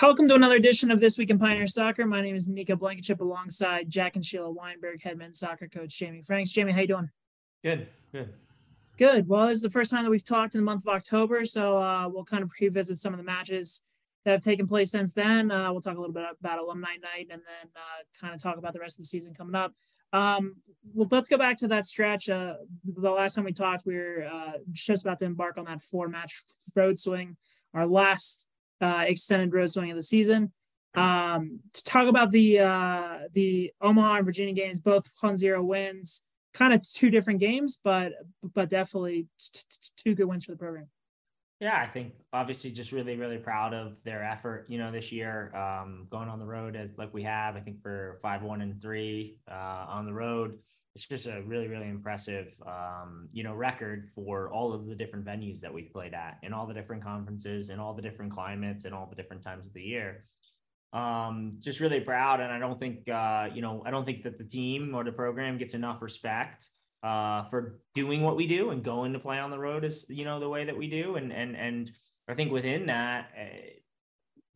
Welcome to another edition of This Week in Pioneer Soccer. My name is Nico Blankenship alongside Jack and Sheila Weinberg, head men's soccer coach Jamie Franks. Jamie, how you doing? Good, good. Good. Well, this is the first time that we've talked in the month of October, so uh, we'll kind of revisit some of the matches that have taken place since then. Uh, we'll talk a little bit about alumni night and then uh, kind of talk about the rest of the season coming up. Um, well, let's go back to that stretch. Uh, the last time we talked, we were uh, just about to embark on that four match road swing, our last uh, extended road swing of the season. Um, to talk about the uh, the Omaha and Virginia games, both one zero wins, kind of two different games, but but definitely two good wins for the program. Yeah, I think obviously just really, really proud of their effort, you know, this year, um, going on the road as like we have, I think for five, one and three uh, on the road it's just a really really impressive um, you know record for all of the different venues that we've played at and all the different conferences and all the different climates and all the different times of the year. Um, just really proud and i don't think uh, you know i don't think that the team or the program gets enough respect uh, for doing what we do and going to play on the road is you know the way that we do. And and and i think within that uh,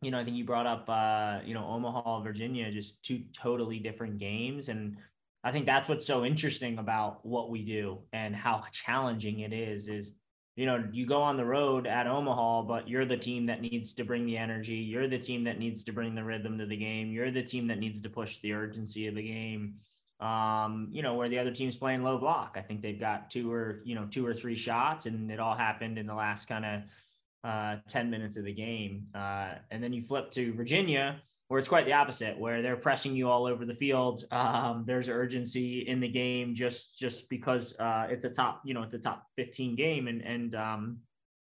you know i think you brought up uh, you know omaha virginia just two totally different games. And I think that's what's so interesting about what we do and how challenging it is is you know you go on the road at Omaha but you're the team that needs to bring the energy. You're the team that needs to bring the rhythm to the game. You're the team that needs to push the urgency of the game. Um, you know where the other team's playing low block. I think they've got two or you know two or three shots and it all happened in the last kind of uh, 10 minutes of the game. Uh, and then you flip to Virginia where it's quite the opposite, where they're pressing you all over the field. Um, there's urgency in the game just just because uh, it's a top, you know, it's a top 15 game, and and um,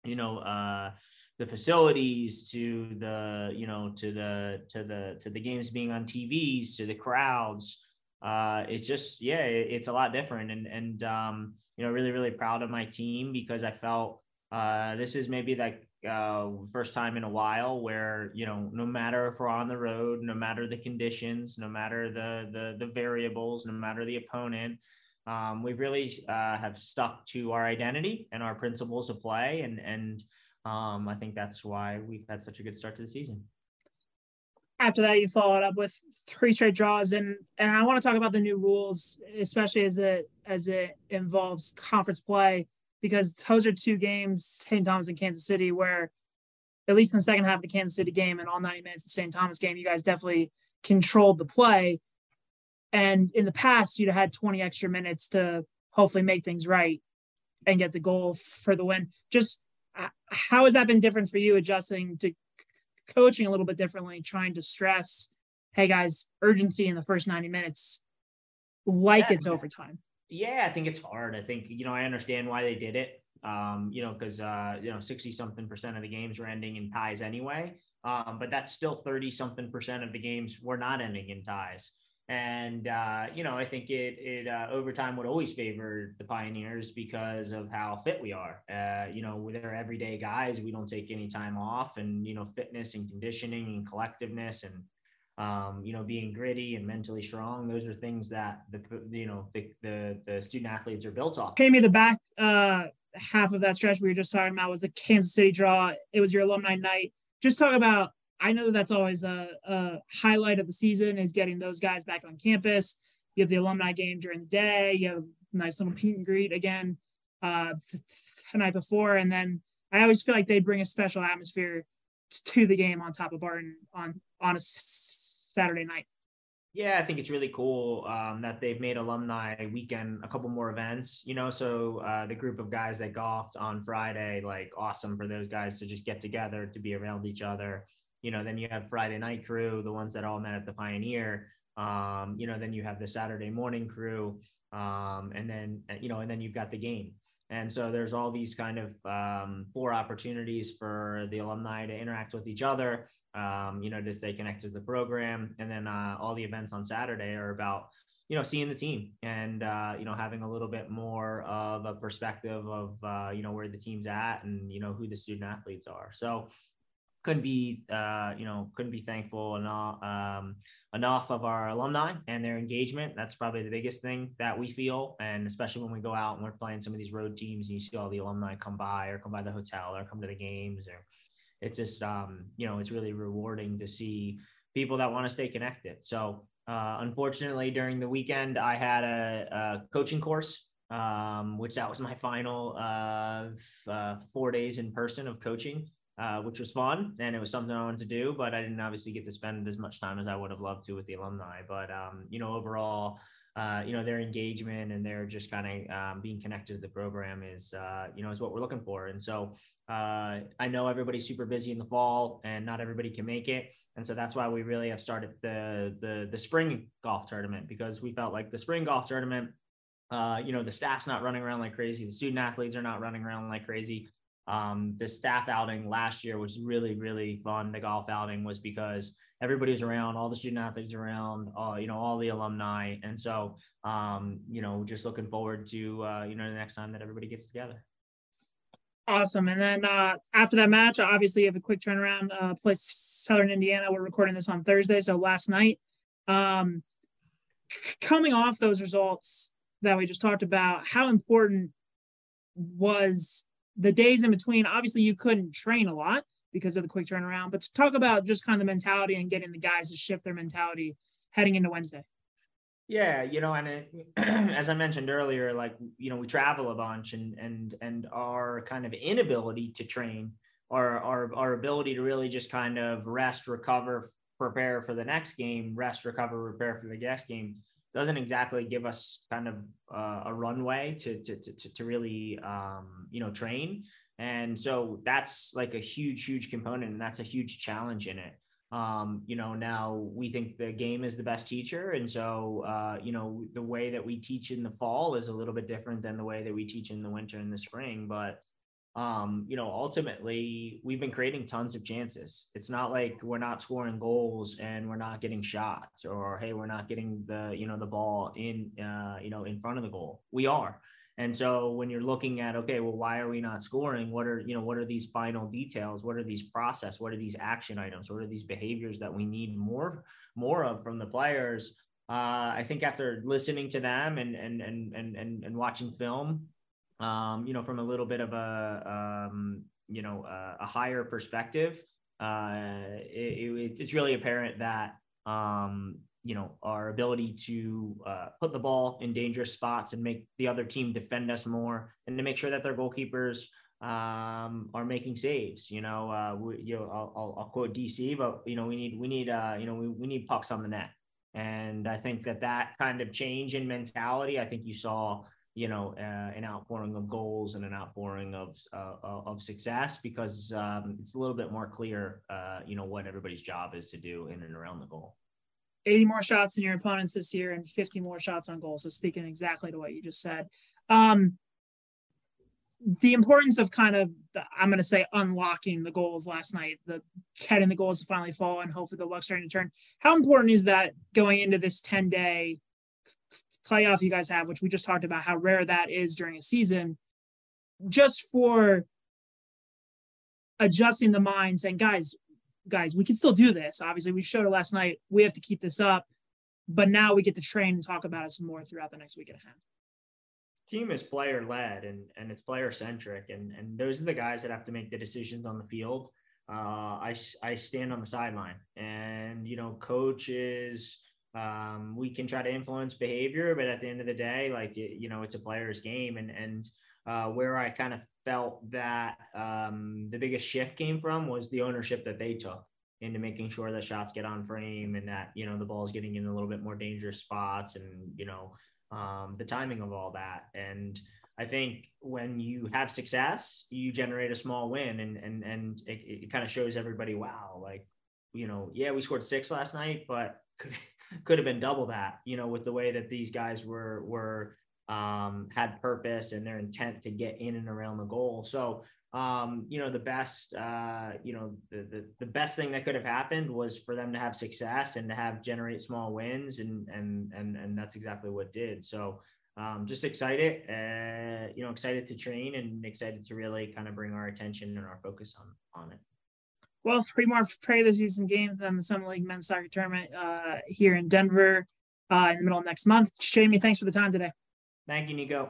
you know uh, the facilities to the you know to the to the to the games being on TVs to the crowds. Uh, it's just yeah, it, it's a lot different, and and um, you know really really proud of my team because I felt uh, this is maybe like uh, first time in a while where you know no matter if we're on the road no matter the conditions no matter the the, the variables no matter the opponent um, we've really uh, have stuck to our identity and our principles of play. And and um, i think that's why we've had such a good start to the season. After that you followed up with three straight draws. And and i want to talk about the new rules especially as it as it involves conference play because those are two games, St. Thomas and Kansas City, where at least in the second half of the Kansas City game and all 90 minutes of the St. Thomas game, you guys definitely controlled the play. And in the past, you'd have had 20 extra minutes to hopefully make things right and get the goal for the win. Just uh, how has that been different for you adjusting to coaching a little bit differently, trying to stress, hey guys, urgency in the first 90 minutes, like yeah. it's overtime? Yeah, I think it's hard. I think, you know, I understand why they did it. Um, you know, because uh, you know, 60 something percent of the games were ending in ties anyway. Um, but that's still 30 something percent of the games were not ending in ties. And uh, you know, I think it it uh, overtime would always favor the Pioneers because of how fit we are. Uh, you know, they're everyday guys. We don't take any time off, and you know, fitness and conditioning and collectiveness and um, you know, being gritty and mentally strong. Those are things that the you know the the, the student athletes are built off. Came me the back uh, half of that stretch we were just talking about was the Kansas City draw. It was your alumni night. Just talk about. I know that that's always a, a highlight of the season is getting those guys back on campus. You have the alumni game during the day. You have a nice little meet and greet again uh, the night before, and then I always feel like they bring a special atmosphere to the game on top of Barton on on a Saturday night. Yeah, I think it's really cool um, that they've made alumni weekend a couple more events. You know, so uh, the group of guys that golfed on Friday, like awesome for those guys to just get together to be around each other. You know, then you have Friday night crew, the ones that all met at the Pioneer. Um, you know, then you have the Saturday morning crew, um, and then you know, and then you've got the game. And so there's all these kind of um, four opportunities for the alumni to interact with each other, um, you know, to stay connected to the program. And then uh, all the events on Saturday are about, you know, seeing the team and, uh, you know, having a little bit more of a perspective of, uh, you know, where the team's at and, you know, who the student athletes are. So couldn't be uh, you know couldn't be thankful enough um, enough of our alumni and their engagement that's probably the biggest thing that we feel and especially when we go out and we're playing some of these road teams and you see all the alumni come by or come by the hotel or come to the games or it's just um, you know it's really rewarding to see people that want to stay connected. So uh, unfortunately, during the weekend, I had a, a coaching course, um, which that was my final uh, uh, four days in person of coaching, uh, which was fun and it was something I wanted to do. But I didn't obviously get to spend as much time as I would have loved to with the alumni. But um, you know, overall, uh, you know their engagement and their just kind of um, being connected to the program is uh, you know is what we're looking for and so uh, i know everybody's super busy in the fall and not everybody can make it and so that's why we really have started the the the spring golf tournament because we felt like the spring golf tournament uh, you know the staff's not running around like crazy the student athletes are not running around like crazy um, the staff outing last year was really really fun the golf outing was because everybody was around, all the student athletes around, all, you know, all the alumni. And so, um, you know, just looking forward to, uh, you know, the next time that everybody gets together. Awesome. And then uh, after that match, obviously you have a quick turnaround, uh, Southern Indiana. We're recording this on Thursday. So last night, um, coming off those results that we just talked about, how important was the days in between? Obviously, you couldn't train a lot because of the quick turnaround. But talk about just kind of the mentality and getting the guys to shift their mentality heading into Wednesday. Yeah, you know, and it, as I mentioned earlier, like you know, we travel a bunch, and and and our kind of inability to train, our our our ability to really just kind of rest, recover, prepare for the next game, rest, recover, prepare for the guest game, doesn't exactly give us kind of uh, a runway to to to to really um, you know train. And so that's like a huge, huge component, and that's a huge challenge in it. Um, you know, now we think the game is the best teacher. And so, uh, you know, the way that we teach in the fall is a little bit different than the way that we teach in the winter and the spring. But, um, you know, ultimately, we've been creating tons of chances. It's not like we're not scoring goals and we're not getting shots or, hey, we're not getting the, you know, the ball in, uh, you know, in front of the goal. We are. And so when you're looking at, okay, well, why are we not scoring? What are, you know, what are these final details? What are these process? What are these action items? What are these behaviors that we need more, more of from the players? Uh, I think after listening to them and, and, and, and, and, and watching film, um, you know, from a little bit of a, um, you know, a, a higher perspective, uh, it, it, it's really apparent that, um, you know our ability to uh, put the ball in dangerous spots and make the other team defend us more and to make sure that their goalkeepers um, are making saves you know uh, we, you know I'll, I'll, quote dc but you know we need we need uh, you know we, we need pucks on the net. And i think that that kind of change in mentality i think you saw you know uh, an outpouring of goals and an outpouring of uh, of success because um, it's a little bit more clear uh, you know what everybody's job is to do in and around the goal 80 more shots than your opponents this year and 50 more shots on goal. So speaking exactly to what you just said. Um, the importance of kind of the, I'm going to say unlocking the goals last night, the getting the goals to finally fall, and hopefully the luck starting to turn. How important is that going into this 10 day playoff you guys have, which we just talked about how rare that is during a season, just for adjusting the mind, saying, guys, guys, we can still do this. Obviously, we showed it last night. We have to keep this up. But now we get to train and talk about it some more throughout the next week and a half. Team is player led and, and it's player centric. And, and those are the guys that have to make the decisions on the field. Uh, I, I stand on the sideline and, you know, coaches, um, we can try to influence behavior, but at the end of the day, like, you know, it's a player's game. And, and uh, where I kind of felt that um, the biggest shift came from was the ownership that they took into making sure that shots get on frame and that you know the ball is getting in a little bit more dangerous spots and you know um, the timing of all that and I think when you have success, you generate a small win, and and and it, it kind of shows everybody, wow, like you know, yeah, we scored six last night, but could could have been double that, you know, with the way that these guys were were um, had purpose and their intent to get in and around the goal. So, um, you know, the best, uh, you know, the, the, the best thing that could have happened was for them to have success and to have generate small wins. And, and, and, and that's exactly what did. So, um, just excited, uh, you know, excited to train and excited to really kind of bring our attention and our focus on, on it. Well, three more regular season games, then the Summit League men's soccer tournament uh, here in Denver uh, in the middle of next month. Jamie, thanks for the time today. Thank you, Nico.